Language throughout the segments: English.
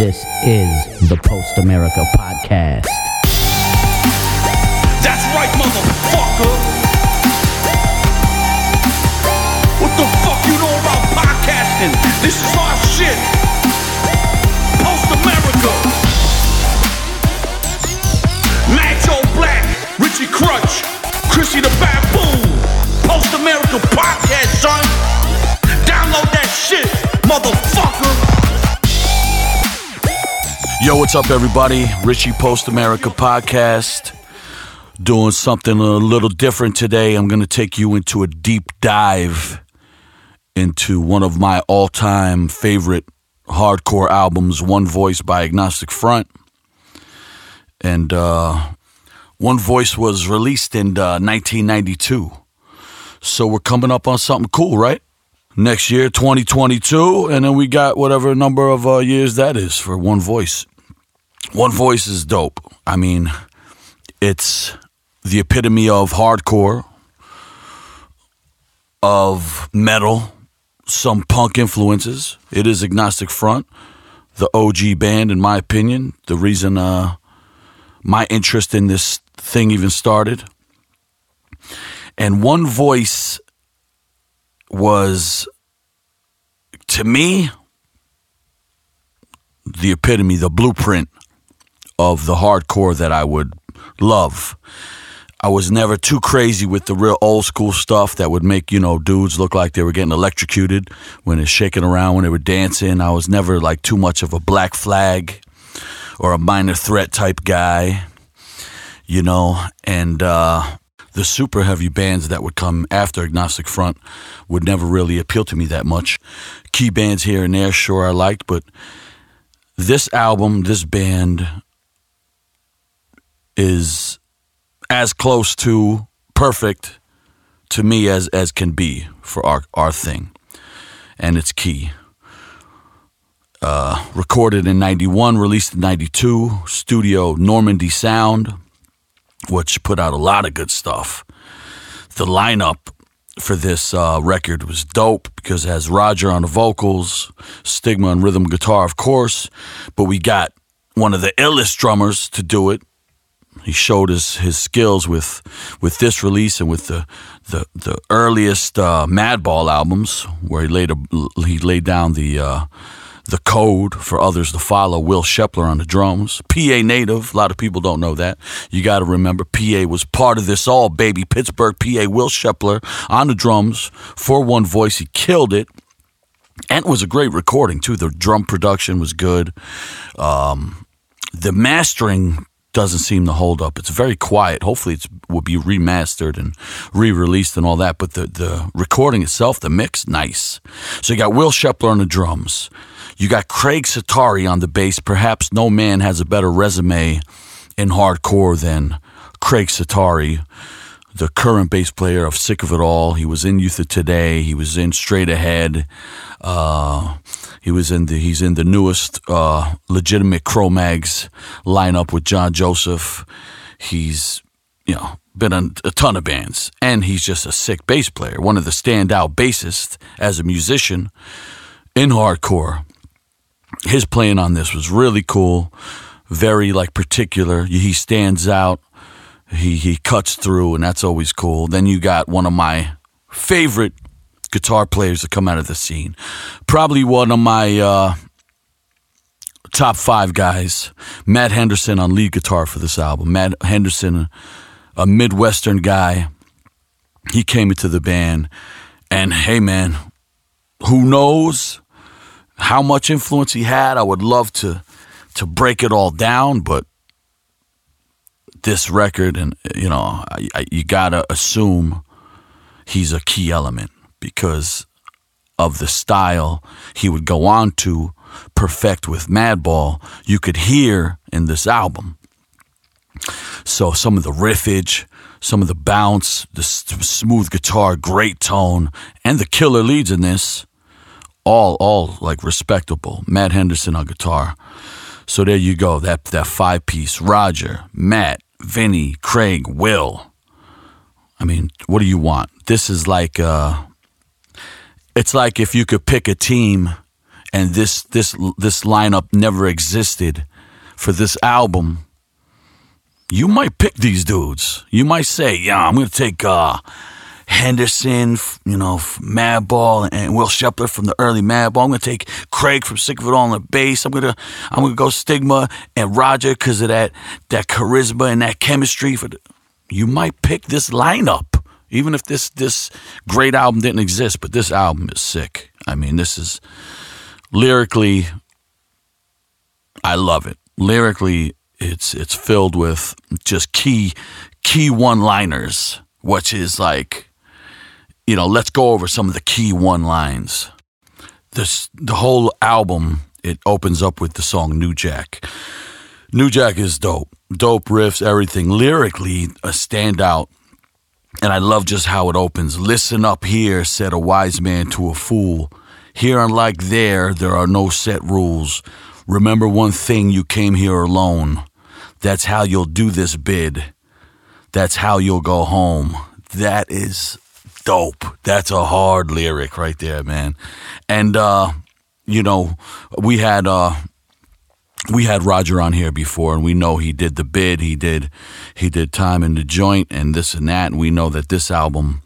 This is the Post America Podcast. That's right, motherfucker. What the fuck you know about podcasting? This is our shit. Post America. Joe Black, Richie Crutch, Chrissy the Baboon. Post America Podcast, son. Download that shit, motherfucker. Yo, what's up, everybody? Richie Post America Podcast. Doing something a little different today. I'm going to take you into a deep dive into one of my all time favorite hardcore albums, One Voice by Agnostic Front. And uh, One Voice was released in uh, 1992. So we're coming up on something cool, right? Next year, 2022, and then we got whatever number of uh, years that is for One Voice. One Voice is dope. I mean, it's the epitome of hardcore, of metal, some punk influences. It is Agnostic Front, the OG band, in my opinion. The reason uh, my interest in this thing even started. And One Voice was, to me, the epitome, the blueprint of the hardcore that I would love. I was never too crazy with the real old school stuff that would make, you know, dudes look like they were getting electrocuted when they're shaking around when they were dancing. I was never like too much of a black flag or a minor threat type guy, you know, and uh, the super heavy bands that would come after Agnostic Front would never really appeal to me that much. Key bands here and there, sure, I liked, but this album, this band is as close to perfect to me as as can be for our our thing, and it's key. Uh, recorded in '91, released in '92, studio Normandy Sound, which put out a lot of good stuff. The lineup for this uh, record was dope because it has Roger on the vocals, Stigma on rhythm guitar, of course, but we got one of the illest drummers to do it. He showed his, his skills with with this release and with the the, the earliest uh, Madball albums, where he laid a, he laid down the uh, the code for others to follow. Will Shepler on the drums, PA native. A lot of people don't know that. You got to remember, PA was part of this all, baby. Pittsburgh, PA. Will Shepler on the drums for one voice. He killed it. And it was a great recording too. The drum production was good. Um, the mastering doesn't seem to hold up. It's very quiet. Hopefully, it will be remastered and re-released and all that. But the the recording itself, the mix, nice. So you got Will Shepler on the drums. You got Craig Setari on the bass. Perhaps no man has a better resume in hardcore than Craig Setari, the current bass player of Sick of It All. He was in Youth of Today. He was in Straight Ahead. Uh, he was in the he's in the newest uh, legitimate Cro-Mags lineup with John Joseph. He's you know been on a ton of bands, and he's just a sick bass player. One of the standout bassists as a musician in hardcore. His playing on this was really cool, very like particular. He stands out. He he cuts through, and that's always cool. Then you got one of my favorite guitar players that come out of the scene. Probably one of my uh, top five guys, Matt Henderson on lead guitar for this album. Matt Henderson, a Midwestern guy, he came into the band, and hey, man, who knows how much influence he had? I would love to to break it all down, but this record, and you know, I, I, you gotta assume he's a key element because of the style he would go on to perfect with Madball, you could hear in this album. So some of the riffage, some of the bounce, the smooth guitar, great tone, and the killer leads in this, all all like respectable. Matt Henderson on guitar. So there you go. That that five piece. Roger, Matt, Vinny, Craig, Will. I mean, what do you want? This is like uh it's like if you could pick a team and this this this lineup never existed for this album, you might pick these dudes. You might say, "Yeah, I'm gonna take uh, Henderson, you know, Madball, and Will Shepler from the early Madball. I'm gonna take Craig from Sick of It All on the bass. I'm gonna I'm gonna go Stigma and Roger because of that that charisma and that chemistry. For the, you might pick this lineup, even if this this great album didn't exist. But this album is sick. I mean, this is lyrically, I love it. Lyrically, it's it's filled with just key key one liners, which is like you know, let's go over some of the key one lines. This the whole album it opens up with the song New Jack. New Jack is dope. Dope riffs, everything. Lyrically, a standout. And I love just how it opens. Listen up here, said a wise man to a fool. Here, unlike there, there are no set rules. Remember one thing you came here alone. That's how you'll do this bid. That's how you'll go home. That is dope. That's a hard lyric right there, man. And uh, you know, we had uh we had Roger on here before and we know he did the bid, he did he did time in the joint and this and that, and we know that this album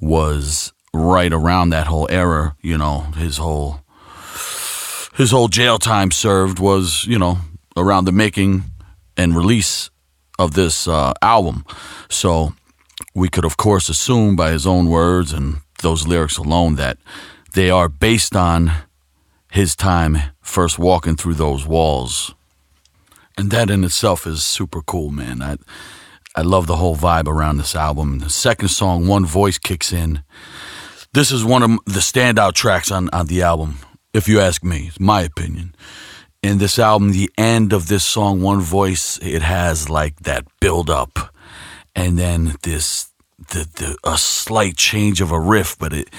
was right around that whole era, you know, his whole his whole jail time served was, you know, around the making and release of this uh, album. So we could, of course, assume by his own words and those lyrics alone that they are based on his time first walking through those walls. And that in itself is super cool, man. I, I love the whole vibe around this album. The second song, One Voice, kicks in. This is one of the standout tracks on, on the album, if you ask me. It's my opinion. In this album, the end of this song, One Voice, it has like that build up and then this the, the a slight change of a riff, but it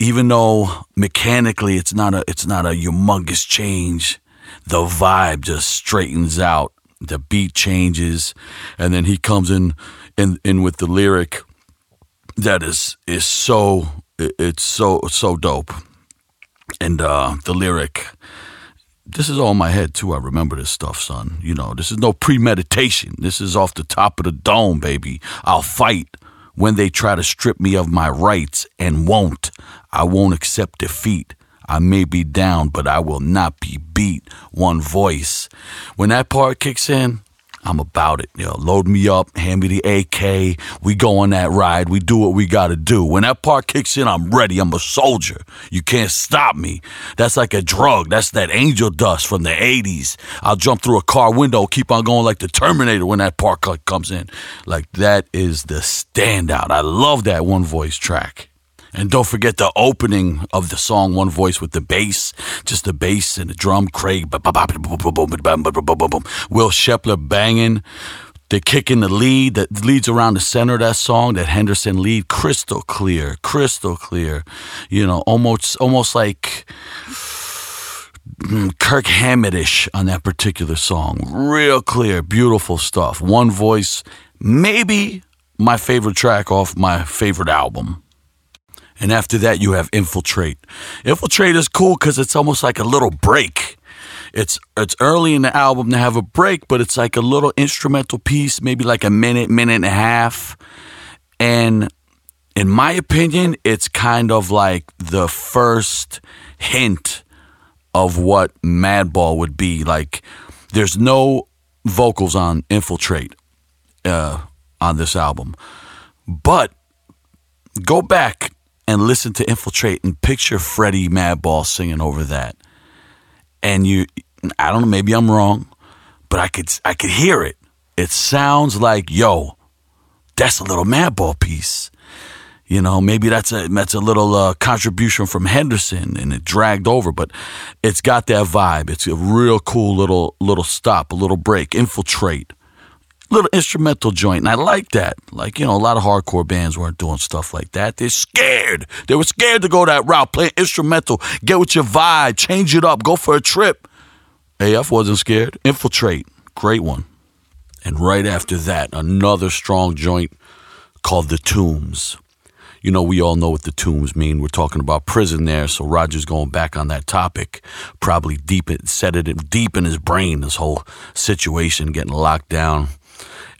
even though mechanically it's not a it's not a humongous change, the vibe just straightens out. The beat changes, and then he comes in in in with the lyric that is is so it's so so dope, and uh, the lyric this is all in my head too. I remember this stuff, son. You know, this is no premeditation. This is off the top of the dome, baby. I'll fight when they try to strip me of my rights and won't. I won't accept defeat. I may be down, but I will not be beat. One voice. When that part kicks in, I'm about it. You know, load me up, hand me the AK. We go on that ride. We do what we got to do. When that part kicks in, I'm ready. I'm a soldier. You can't stop me. That's like a drug. That's that angel dust from the 80s. I'll jump through a car window, keep on going like the Terminator when that part comes in. Like that is the standout. I love that one voice track. And don't forget the opening of the song One Voice with the bass, just the bass and the drum, Craig, Will Shepler banging. The kick in the lead that leads around the center of that song, that Henderson lead, crystal clear, crystal clear. You know, almost almost like Kirk Hammettish on that particular song. Real clear, beautiful stuff. One voice, maybe my favorite track off my favorite album. And after that, you have Infiltrate. Infiltrate is cool because it's almost like a little break. It's it's early in the album to have a break, but it's like a little instrumental piece, maybe like a minute, minute and a half. And in my opinion, it's kind of like the first hint of what Madball would be. Like, there's no vocals on Infiltrate uh, on this album, but go back and listen to Infiltrate and picture Freddie Madball singing over that. And you, I don't know, maybe I'm wrong, but I could, I could hear it. It sounds like, yo, that's a little Madball piece. You know, maybe that's a that's a little uh, contribution from Henderson, and it dragged over, but it's got that vibe. It's a real cool little little stop, a little break, infiltrate little instrumental joint. And I like that. Like, you know, a lot of hardcore bands weren't doing stuff like that. They're scared. They were scared to go that route, play instrumental, get with your vibe, change it up, go for a trip. AF wasn't scared. Infiltrate. Great one. And right after that, another strong joint called The Tombs. you know, we all know what the tombs mean. We're talking about prison there, so Roger's going back on that topic, probably deep it set it deep in his brain. This whole situation getting locked down,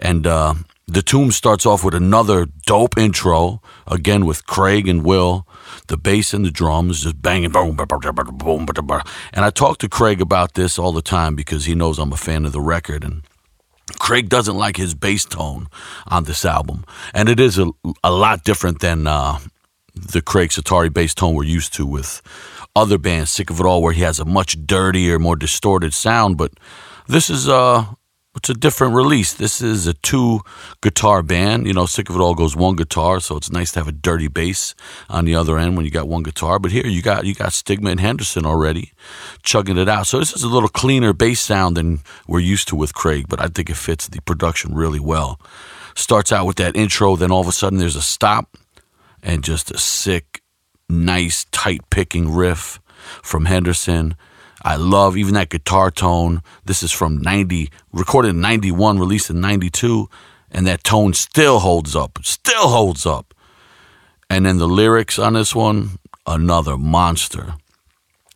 and uh, the tomb starts off with another dope intro again with Craig and Will, the bass and the drums just banging, boom, boom, boom, boom. And I talk to Craig about this all the time because he knows I'm a fan of the record and. Craig doesn't like his bass tone on this album, and it is a, a lot different than uh, the Craig Setari bass tone we're used to with other bands. Sick of It All, where he has a much dirtier, more distorted sound, but this is uh, it's a different release. This is a two guitar band. You know, Sick of It All goes one guitar, so it's nice to have a dirty bass on the other end when you got one guitar. But here you got you got Stigma and Henderson already chugging it out. So this is a little cleaner bass sound than we're used to with Craig, but I think it fits the production really well. Starts out with that intro, then all of a sudden there's a stop and just a sick, nice, tight picking riff from Henderson I love even that guitar tone. This is from 90, recorded in 91, released in 92, and that tone still holds up. Still holds up. And then the lyrics on this one, another monster.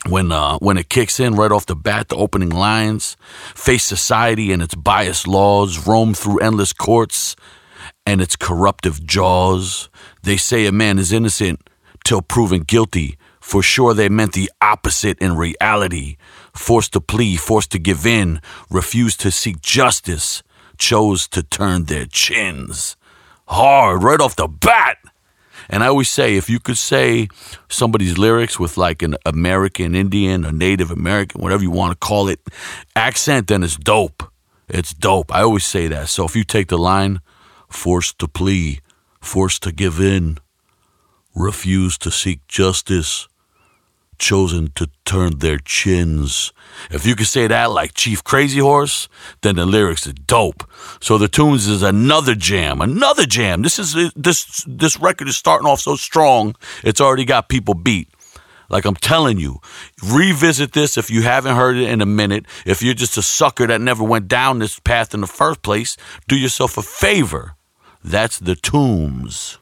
When uh, when it kicks in right off the bat, the opening lines face society and its biased laws, roam through endless courts and its corruptive jaws. They say a man is innocent till proven guilty for sure, they meant the opposite in reality. Forced to plead, forced to give in, refused to seek justice, chose to turn their chins. Hard, right off the bat. And I always say, if you could say somebody's lyrics with like an American Indian, a Native American, whatever you want to call it, accent, then it's dope. It's dope. I always say that. So if you take the line, forced to plea, forced to give in, refused to seek justice, chosen to turn their chins. If you could say that like Chief Crazy Horse, then the lyrics are dope. So the Tombs is another jam, another jam. This is this this record is starting off so strong, it's already got people beat. Like I'm telling you, revisit this if you haven't heard it in a minute. If you're just a sucker that never went down this path in the first place, do yourself a favor. That's the Tombs.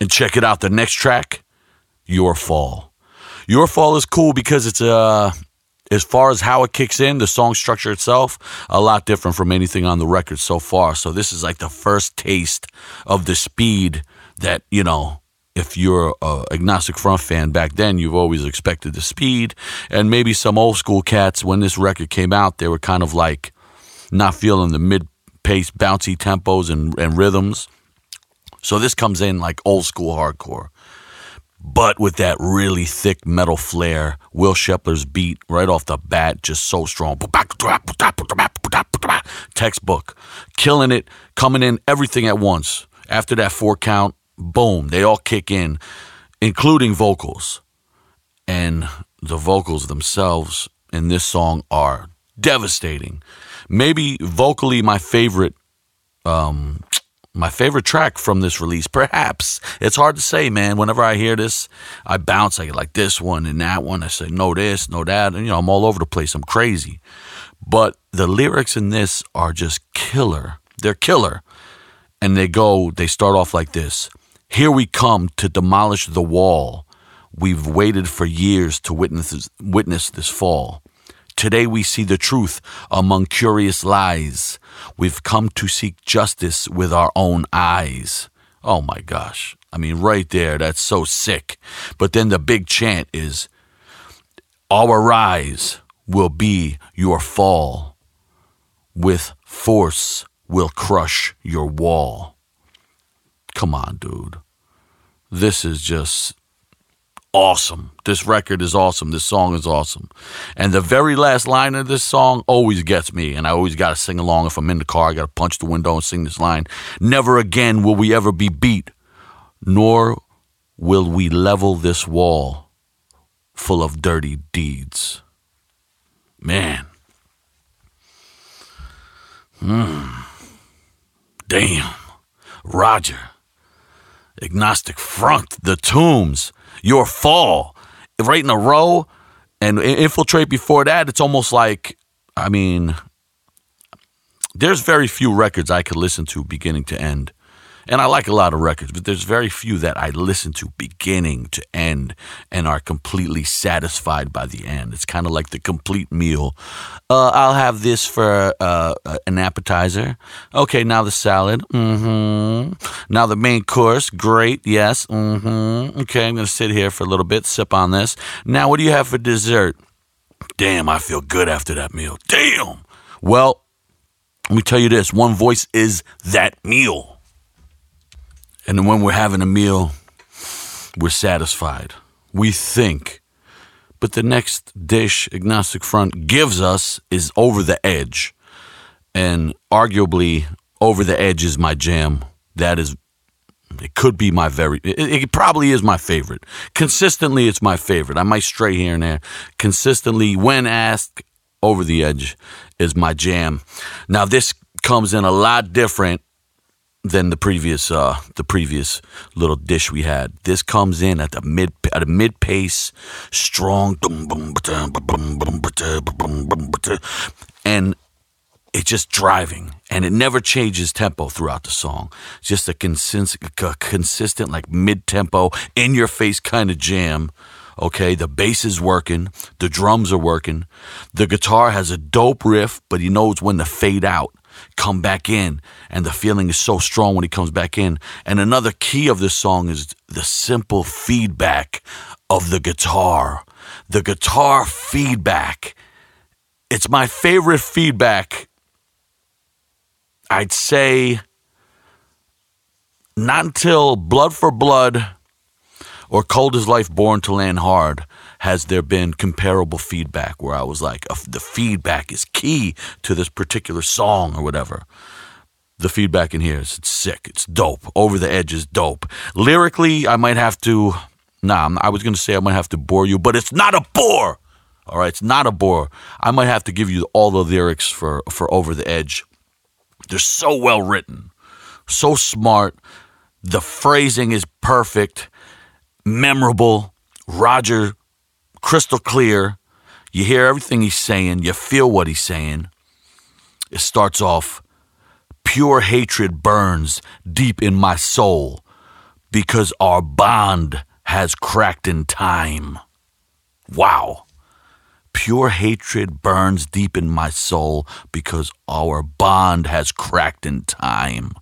And check it out. The next track, Your Fall. Your Fall is cool because it's uh as far as how it kicks in, the song structure itself, a lot different from anything on the record so far. So this is like the first taste of the speed that, you know, if you're a agnostic front fan back then, you've always expected the speed. And maybe some old school cats, when this record came out, they were kind of like not feeling the mid pace, bouncy tempos and, and rhythms. So this comes in like old school hardcore but with that really thick metal flair. Will Shepler's beat right off the bat, just so strong. Textbook. Killing it, coming in everything at once. After that four count, boom, they all kick in, including vocals. And the vocals themselves in this song are devastating. Maybe vocally my favorite um, my favorite track from this release, perhaps. It's hard to say, man. Whenever I hear this, I bounce. I get like this one and that one. I say, no this, no that. And, you know, I'm all over the place. I'm crazy. But the lyrics in this are just killer. They're killer. And they go, they start off like this Here we come to demolish the wall. We've waited for years to witness witness this fall. Today we see the truth among curious lies. We've come to seek justice with our own eyes. Oh my gosh. I mean, right there, that's so sick. But then the big chant is Our rise will be your fall. With force will crush your wall. Come on, dude. This is just awesome. This record is awesome. This song is awesome. And the very last line of this song always gets me. And I always got to sing along. If I'm in the car, I got to punch the window and sing this line Never again will we ever be beat, nor will we level this wall full of dirty deeds. Man. Hmm. Damn. Roger. Agnostic Front, The Tombs your fall right in a row and infiltrate before that it's almost like i mean there's very few records i could listen to beginning to end And I like a lot of records, but there's very few that I listen to beginning to end and are completely satisfied by the end. It's kind of like the complete meal. Uh, I'll have this for uh, an appetizer. Okay, now the salad. Mm-hmm. Now the main course. Great. Yes. Mm-hmm. Okay, I'm to sit here for a little bit, sip on this. Now, what do you have for dessert? Damn, I feel good after that meal. Damn. Well, let me tell you this one voice is that meal. And when we're having a meal, we're satisfied. We think. But the next dish Agnostic Front gives us is Over the Edge. And arguably, Over the Edge is my jam. That is, it could be my very, it, it probably is my favorite. Consistently, it's my favorite. I might stray here and there. Consistently, when asked, Over the Edge is my jam. Now, this comes in a lot different than the previous uh, the previous little dish we had. This comes in at the mid at a mid pace, strong, and it's just driving, and it never changes tempo throughout the song. just a consistent, consistent like mid tempo, in your face kind of jam. Okay, the bass is working, the drums are working, the guitar has a dope riff, but he knows when to fade out come back in. And the feeling is so strong when he comes back in. And another key of this song is the simple feedback of the guitar. The guitar feedback. It's my favorite feedback. I'd say not until Blood for Blood or Cold as Life Born to Land Hard has there been comparable feedback where I was like, the feedback is key to this particular song or whatever? The feedback in here is it's sick. It's dope. Over the edge is dope. Lyrically, I might have to. Nah, I was going to say I might have to bore you, but it's not a bore. All right, it's not a bore. I might have to give you all the lyrics for, for Over the Edge. They're so well written, so smart. The phrasing is perfect, memorable. Roger crystal clear. You hear everything he's saying, you feel what he's saying. It starts off pure hatred burns deep in my soul because our bond has cracked in time. Wow. Pure hatred burns deep in my soul because our bond has cracked in time.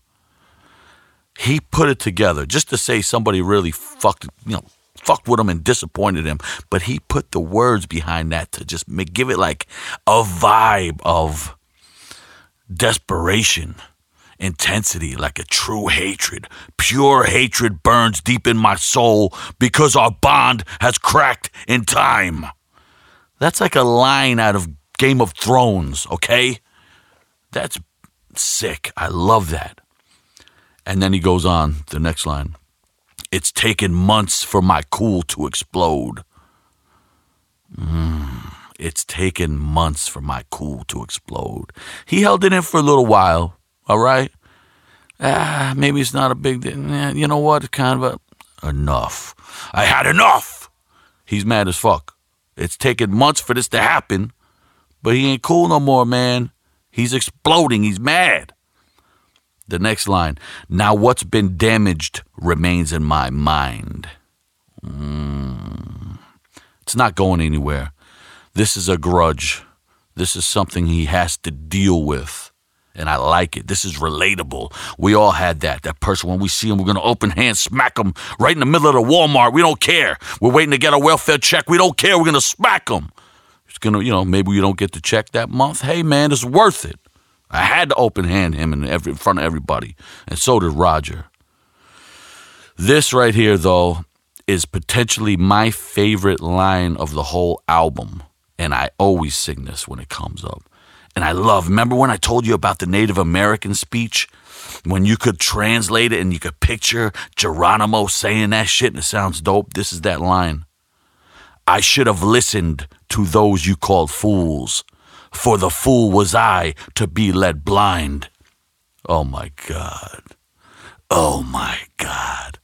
He put it together just to say somebody really fucked, you know, fucked with him and disappointed him. But he put the words behind that to just make, give it like a vibe of desperation, intensity, like a true hatred. Pure hatred burns deep in my soul because our bond has cracked in time. That's like a line out of Game of Thrones, okay? That's sick. I love that. And then he goes on, the next line. It's taken months for my cool to explode. Mm, it's taken months for my cool to explode. He held it in for a little while, all right? Ah, maybe it's not a big deal. You know what? Kind of a. Enough. I had enough. He's mad as fuck. It's taken months for this to happen, but he ain't cool no more, man. He's exploding. He's mad. The next line. Now, what's been damaged remains in my mind. Mm. It's not going anywhere. This is a grudge. This is something he has to deal with. And I like it. This is relatable. We all had that. That person, when we see him, we're going to open hand smack him right in the middle of the Walmart. We don't care. We're waiting to get a welfare check. We don't care. We're going to smack him. It's going to, you know, maybe we don't get the check that month. Hey, man, it's worth it. I had to open hand him in, every, in front of everybody, and so did Roger. This right here, though, is potentially my favorite line of the whole album, and I always sing this when it comes up. And I love, remember when I told you about the Native American speech? When you could translate it and you could picture Geronimo saying that shit and it sounds dope? This is that line. I should have listened to those you called fools for the fool was I to be led blind. Oh my God. Oh my God.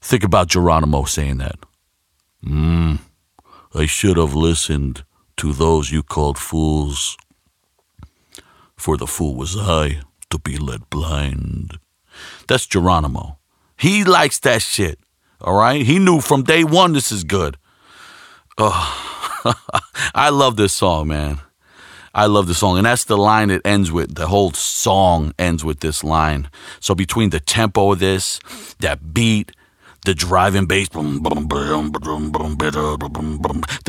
Think about Geronimo saying that. Hmm. I should have listened to those you called fools, for the fool was I to be led blind. That's Geronimo. He likes that shit. All right? He knew from day one this is good. Oh, I love this song, man. I love the song. And that's the line it ends with. The whole song ends with this line. So between the tempo of this, that beat, the driving bass, the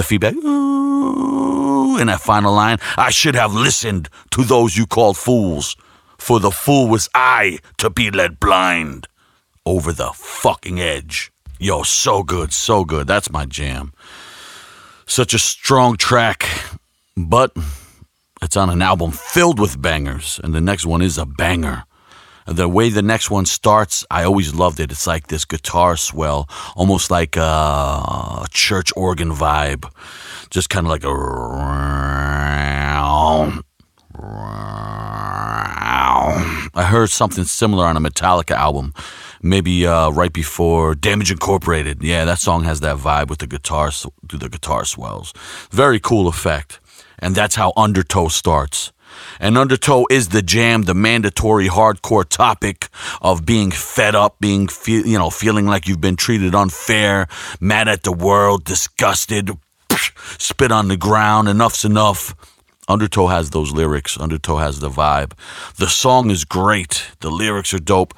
feedback, and that final line, I should have listened to those you called fools, for the fool was I to be led blind over the fucking edge. Yo, so good, so good. That's my jam. Such a strong track, but it's on an album filled with bangers, and the next one is a banger. The way the next one starts, I always loved it. It's like this guitar swell, almost like a church organ vibe, just kind of like a. I heard something similar on a Metallica album, maybe uh, right before Damage Incorporated. Yeah, that song has that vibe with the guitar, do the guitar swells. Very cool effect, and that's how Undertow starts. And Undertow is the jam, the mandatory hardcore topic of being fed up, being you know, feeling like you've been treated unfair, mad at the world, disgusted, spit on the ground, enough's enough. Undertow has those lyrics. Undertow has the vibe. The song is great. The lyrics are dope.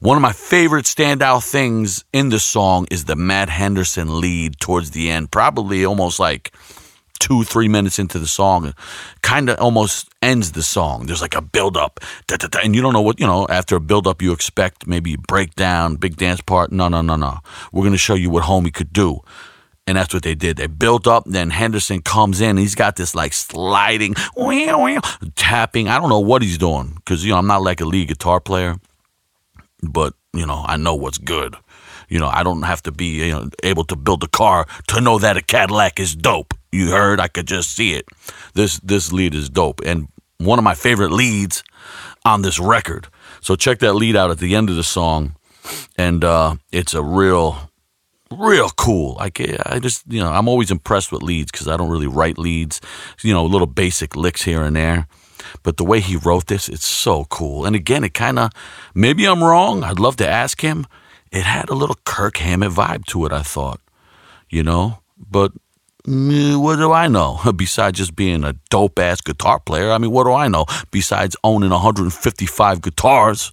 One of my favorite standout things in the song is the Matt Henderson lead towards the end, probably almost like two, three minutes into the song, kind of almost ends the song. There's like a build up, and you don't know what, you know, after a build up, you expect maybe breakdown, big dance part. No, no, no, no. We're going to show you what Homie could do. And that's what they did. They built up, then Henderson comes in. He's got this like sliding, tapping. I don't know what he's doing because, you know, I'm not like a lead guitar player, but, you know, I know what's good. You know, I don't have to be you know, able to build a car to know that a Cadillac is dope. You heard? I could just see it. This this lead is dope and one of my favorite leads on this record. So check that lead out at the end of the song, and uh, it's a real, real cool. I eh, I just you know I'm always impressed with leads because I don't really write leads. You know, little basic licks here and there. But the way he wrote this, it's so cool. And again, it kind of maybe I'm wrong. I'd love to ask him. It had a little Kirk Hammett vibe to it. I thought, you know, but mm, what do I know? Besides just being a dope ass guitar player, I mean, what do I know? Besides owning 155 guitars,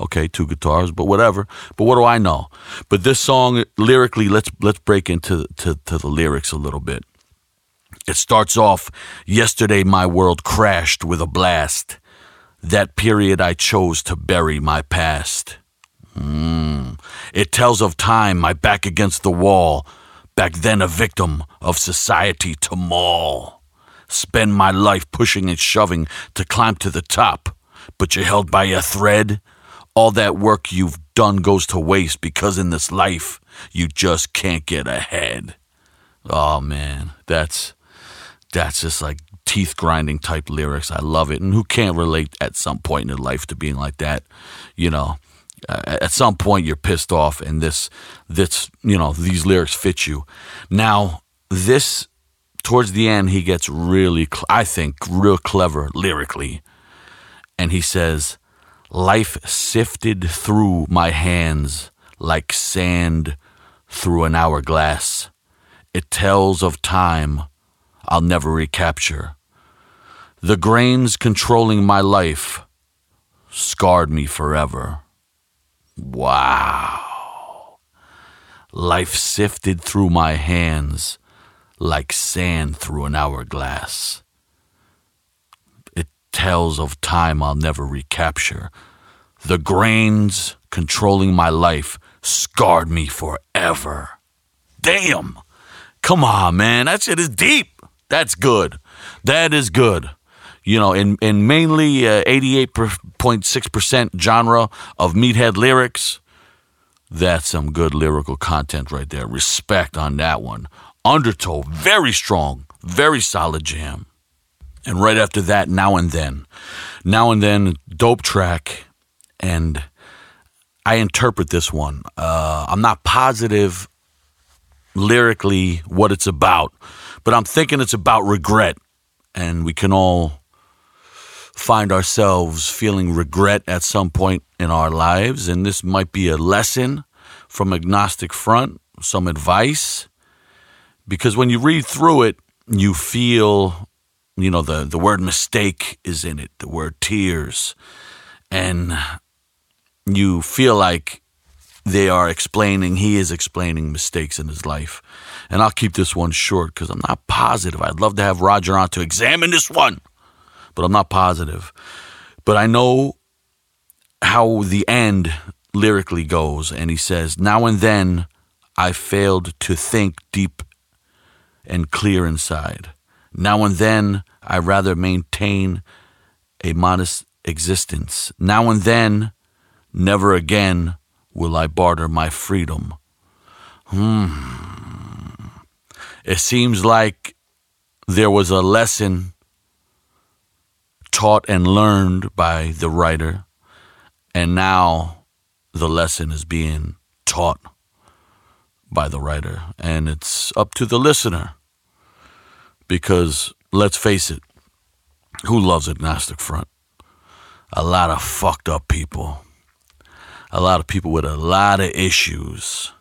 okay, two guitars, but whatever. But what do I know? But this song lyrically, let's let's break into to, to the lyrics a little bit. It starts off, yesterday my world crashed with a blast. That period I chose to bury my past. Mm. It tells of time, my back against the wall Back then, a victim of society to maul. Spend my life pushing and shoving to climb to the top, but you're held by a thread. All that work you've done goes to waste because in this life, you just can't get ahead. Oh man, that's that's just like teeth grinding type lyrics. I love it. And who can't relate at some point in their life to being like that? You know, at some point you're pissed off and this this you know these lyrics fit you now this towards the end he gets really i think real clever lyrically and he says life sifted through my hands like sand through an hourglass it tells of time i'll never recapture the grains controlling my life scarred me forever Wow. Life sifted through my hands like sand through an hourglass. It tells of time I'll never recapture. The grains controlling my life scarred me forever. Damn. Come on, man. That shit is deep. That's good. That is good you know, in, in mainly uh, 88.6% genre of meathead lyrics, that's some good lyrical content right there. Respect on that one. Undertow, very strong, very solid jam. And right after that, Now and Then. Now and Then, dope track. And I interpret this one. Uh, I'm not positive lyrically what it's about, but I'm thinking it's about regret. And we can all find ourselves feeling regret at some point in our lives, and this might be a lesson from Agnostic Front, some advice, because when you read through it, you feel, you know, the, the word mistake is in it, the word tears, and you feel like they are explaining, he is explaining mistakes in his life. And I'll keep this one short because I'm not positive. I'd love to have Roger on to examine this one, but I'm not positive. But I know how the end lyrically goes. And he says, Now and then I failed to think deep and clear inside. Now and then I rather maintain a modest existence. Now and then, never again will I barter my freedom. Hmm. It seems like there was a lesson taught and learned by the writer, and now the lesson is being taught by the writer, and it's up to the listener. Because let's face it, who loves Agnostic Front? A lot of fucked up people. A lot of people with a lot of issues.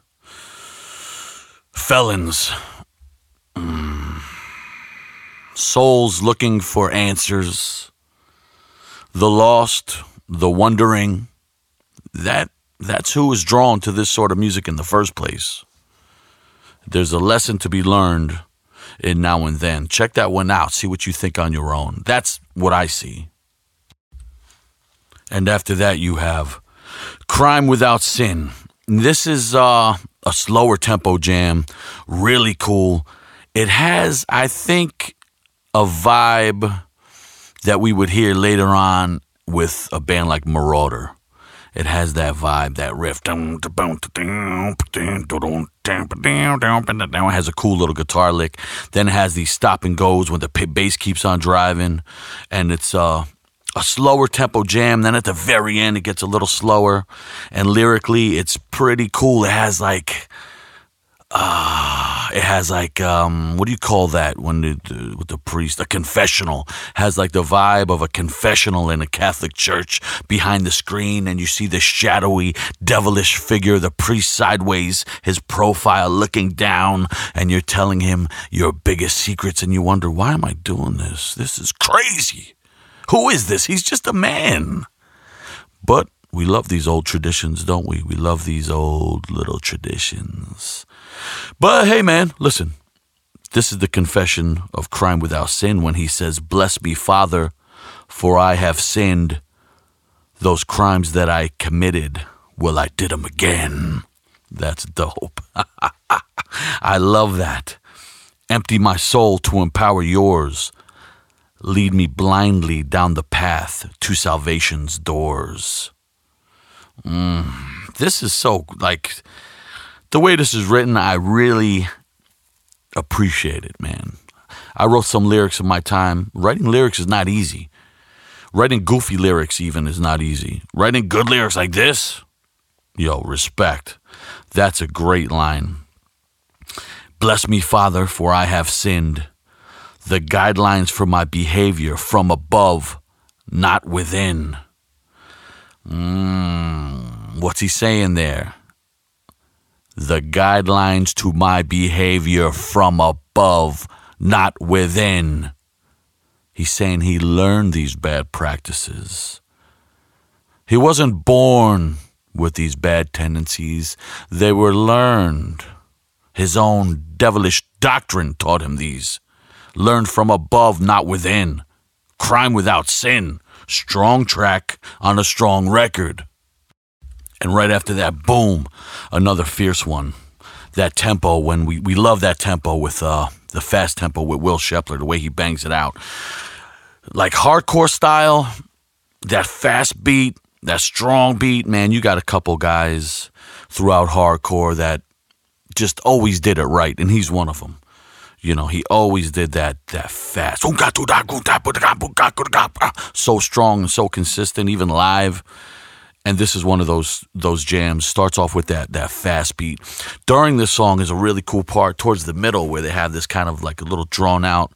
Felons. Mm. Souls looking for answers. The lost, the wondering. That that's who is drawn to this sort of music in the first place. There's a lesson to be learned in now and then. Check that one out. See what you think on your own. That's what I see. And after that, you have Crime Without Sin. This is uh, a slower tempo jam, really cool. It has, I think, a vibe that we would hear later on with a band like Merauder. It has that vibe, that riff. It has a cool little guitar lick. Then it has these stop and goes when the bass keeps on driving, and it's uh, a slower tempo jam. Then at the very end, it gets a little slower, and lyrically, it's pretty cool. It has like uh, it has like um, what do you call that when the, the, with the priest? A confessional has like the vibe of a confessional in a Catholic church behind the screen, and you see the shadowy, devilish figure, the priest sideways, his profile looking down, and you're telling him your biggest secrets, and you wonder why am I doing this? This is crazy. Who is this? He's just a man. But we love these old traditions, don't we? We love these old little traditions. But hey, man, listen. This is the confession of crime without sin when he says, Bless me, Father, for I have sinned. Those crimes that I committed, well, I did them again. That's dope. I love that. Empty my soul to empower yours. Lead me blindly down the path to salvation's doors. Mm, this is so, like, the way this is written, I really appreciate it, man. I wrote some lyrics in my time. Writing lyrics is not easy. Writing goofy lyrics, even, is not easy. Writing good lyrics like this, yo, respect. That's a great line. Bless me, Father, for I have sinned. The guidelines for my behavior from above, not within. Mm, what's he saying there? The guidelines to my behavior from above, not within. He's saying he learned these bad practices. He wasn't born with these bad tendencies, they were learned. His own devilish doctrine taught him these. Learned from above, not within. Crime without sin. Strong track on a strong record. And right after that, boom, another fierce one. That tempo, when we, we love that tempo with uh, the fast tempo with Will Shepler, the way he bangs it out. Like hardcore style, that fast beat, that strong beat, man, you got a couple guys throughout hardcore that just always did it right, and he's one of them. You know, he always did that that fast. So strong and so consistent, even live and this is one of those those jams. Starts off with that that fast beat. During this song is a really cool part towards the middle where they have this kind of like a little drawn out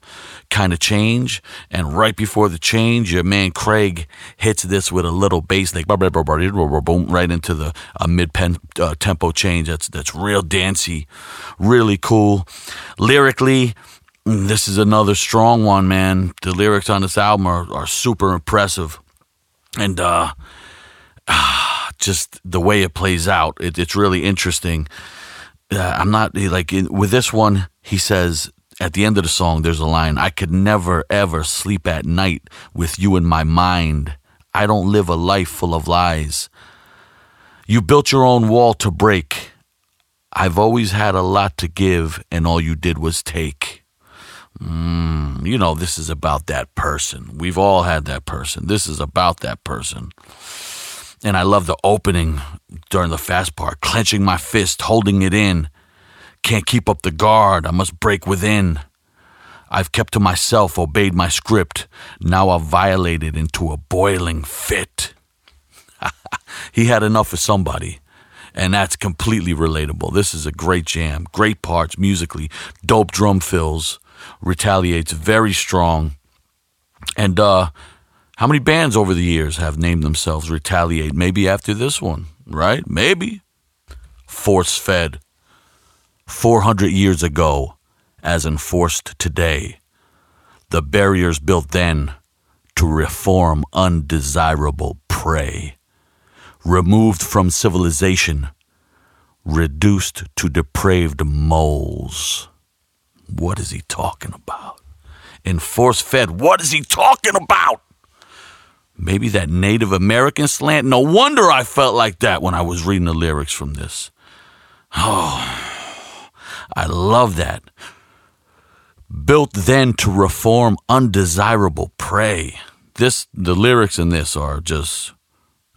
kind of change, and right before the change, your man Craig hits this with a little bass like boom right into the mid pen uh, tempo change. That's that's real dancey, really cool. Lyrically, this is another strong one, man. The lyrics on this album are, are super impressive, and uh just the way it plays out. It, it's really interesting. Uh, I'm not like in, with this one. He says at the end of the song, there's a line: "I could never ever sleep at night with you in my mind. I don't live a life full of lies. You built your own wall to break. I've always had a lot to give, and all you did was take." Mm, you know, this is about that person. We've all had that person. This is about that person. And I love the opening during the fast part, clenching my fist, holding it in. Can't keep up the guard, I must break within. I've kept to myself, obeyed my script. Now I've violated into a boiling fit. he had enough of somebody. And that's completely relatable. This is a great jam, great parts musically, dope drum fills, retaliates very strong. And uh how many bands over the years have named themselves Retaliate? Maybe after this one, right? Maybe. Force fed 400 years ago, as enforced today. The barriers built then to reform undesirable prey. Removed from civilization, reduced to depraved moles. What is he talking about? In force fed, what is he talking about? Maybe that Native American slant. No wonder I felt like that when I was reading the lyrics from this. Oh, I love that. Built then to reform undesirable prey. This the lyrics in this are just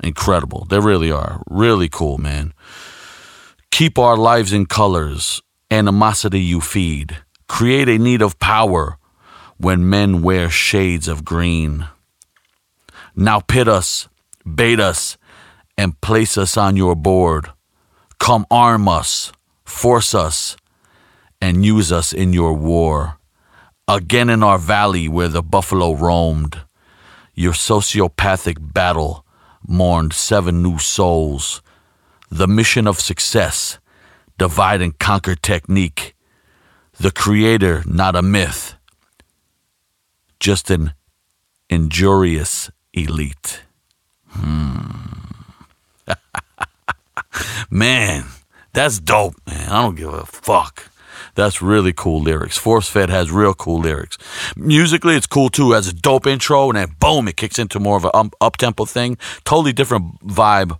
incredible. They really are. Really cool, man. Keep our lives in colors, animosity you feed. Create a need of power when men wear shades of green. Now pit us, bait us, and place us on your board. Come arm us, force us, and use us in your war. Again in our valley where the buffalo roamed, your sociopathic battle mourned seven new souls. The mission of success, divide and conquer technique. The creator, not a myth, just an injurious elite. Hmm. man, that's dope, man. I don't give a fuck. That's really cool lyrics. Force Fed has real cool lyrics. Musically, it's cool too. It has a dope intro, and then boom, it kicks into more of an um, up tempo thing. Totally different vibe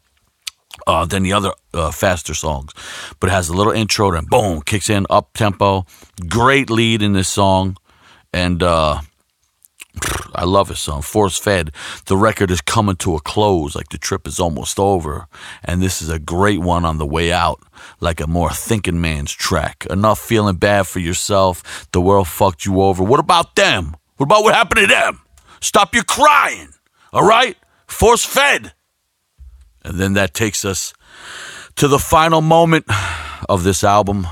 uh, than the other uh, faster songs. But it has a little intro, then boom, kicks in up tempo. Great lead in this song, and uh, I love it, son. Force fed. The record is coming to a close, like the trip is almost over. And this is a great one on the way out, like a more thinking man's track. Enough feeling bad for yourself. The world fucked you over. What about them? What about what happened to them? Stop your crying, all right? Force fed. And then that takes us to the final moment of this album.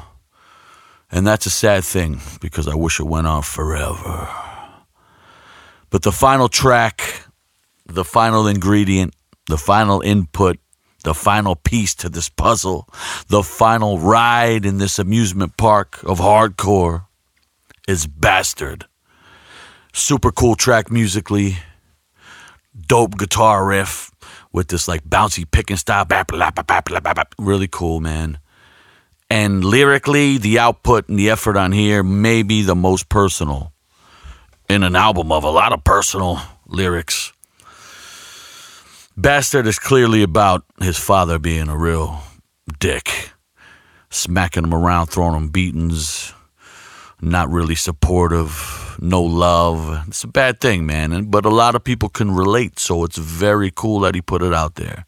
And that's a sad thing because I wish it went on forever. But the final track, the final ingredient, the final input, the final piece to this puzzle, the final ride in this amusement park of hardcore is Bastard. Super cool track musically, dope guitar riff with this like bouncy picking style. Really cool, man. And lyrically, the output and the effort on here may be the most personal in an album of a lot of personal lyrics. Bastard is clearly about his father being a real dick, smacking him around, throwing him beatings, not really supportive, no love. It's a bad thing, man. But a lot of people can relate, so it's very cool that he put it out there.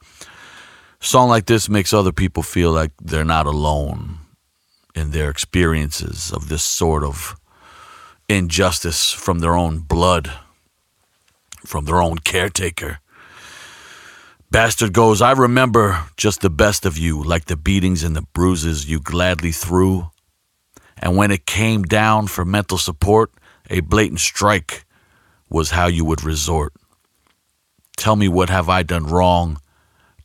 A song like this makes other people feel like they're not alone in their experiences of this sort of injustice from their own blood, from their own caretaker. Bastard goes, I remember just the best of you, like the beatings and the bruises you gladly threw. And when it came down for mental support, a blatant strike was how you would resort. Tell me what have I done wrong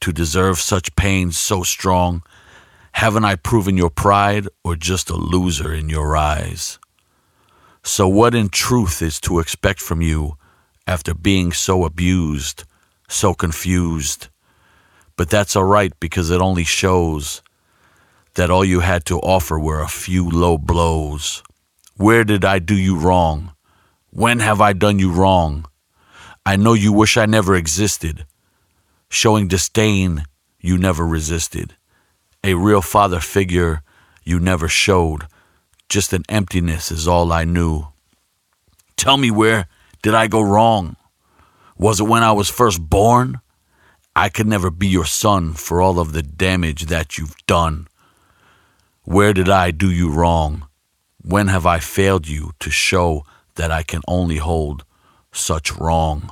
to deserve such pain so strong? Haven't I proven your pride or just a loser in your eyes? So, what in truth is to expect from you after being so abused, so confused? But that's all right because it only shows that all you had to offer were a few low blows. Where did I do you wrong? When have I done you wrong? I know you wish I never existed. Showing disdain, you never resisted. A real father figure, you never showed. Just an emptiness is all I knew. Tell me where did I go wrong? Was it when I was first born? I could never be your son for all of the damage that you've done. Where did I do you wrong? When have I failed you to show that I can only hold such wrong?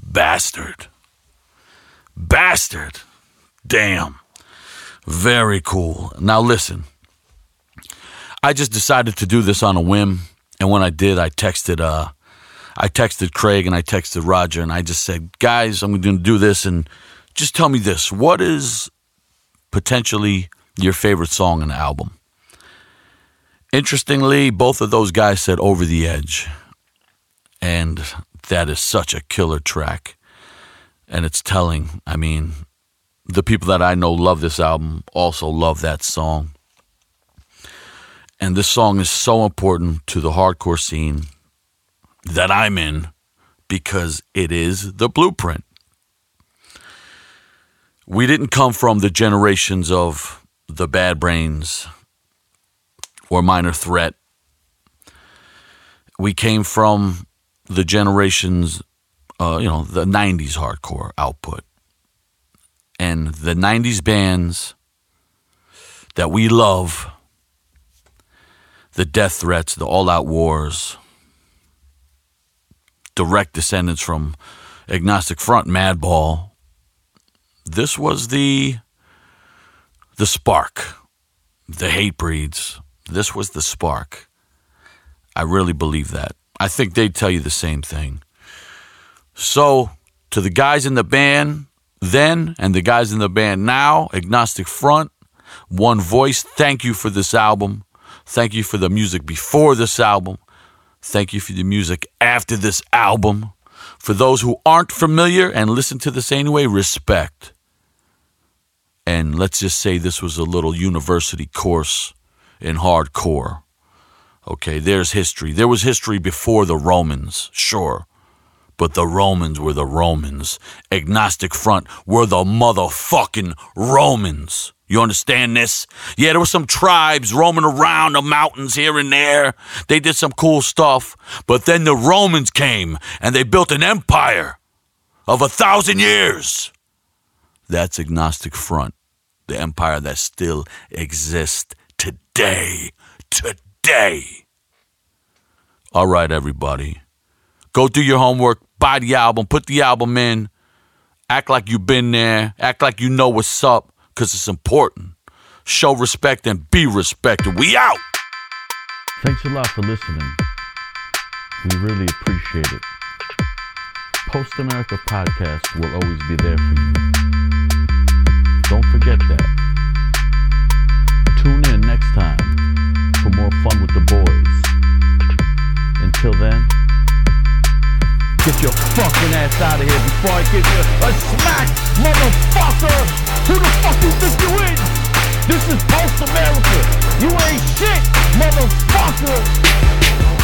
Bastard. Bastard. Damn. Very cool. Now listen. I just decided to do this on a whim, and when I did, I texted uh I texted Craig and I texted Roger and I just said, "Guys, I'm going to do this and just tell me this. What is potentially your favorite song on the album?" Interestingly, both of those guys said Over the Edge. And that is such a killer track. And it's telling. I mean, the people that I know love this album also love that song. And this song is so important to the hardcore scene that I'm in because it is the blueprint. We didn't come from the generations of the Bad Brains or Minor Threat. We came from the generations, uh, you know, the 90s hardcore output. And the 90s bands that we love, the Death Threats, the All Out Wars, direct descendants from Agnostic Front, Madball. This was the the spark, the Hatebreeds. This was the spark. I really believe that. I think they'd tell you the same thing. So, to the guys in the band then and the guys in the band now, Agnostic Front, One Voice, thank you for this album. Thank you for the music before this album. Thank you for the music after this album. For those who aren't familiar and listen to this anyway, respect. And let's just say this was a little university course in hardcore. Okay, there's history. There was history before the Romans, sure. But the Romans were the Romans. Agnostic Front were the motherfucking Romans. You understand this? Yeah, there were some tribes roaming around the mountains here and there. They did some cool stuff. But then the Romans came and they built an empire of a thousand years. That's Agnostic Front, the empire that still exists today. Today. All right, everybody. Go do your homework, buy the album, put the album in, act like you've been there, act like you know what's up, because it's important. Show respect and be respected. We out. Thanks a lot for listening. We really appreciate it. Post America Podcast will always be there for you. Don't forget that. Tune in next time for more fun with the boys. Until then, get your fucking ass out of here before I give you a smack, motherfucker! Who the fuck you think you is? This is Post America. You ain't shit, motherfucker!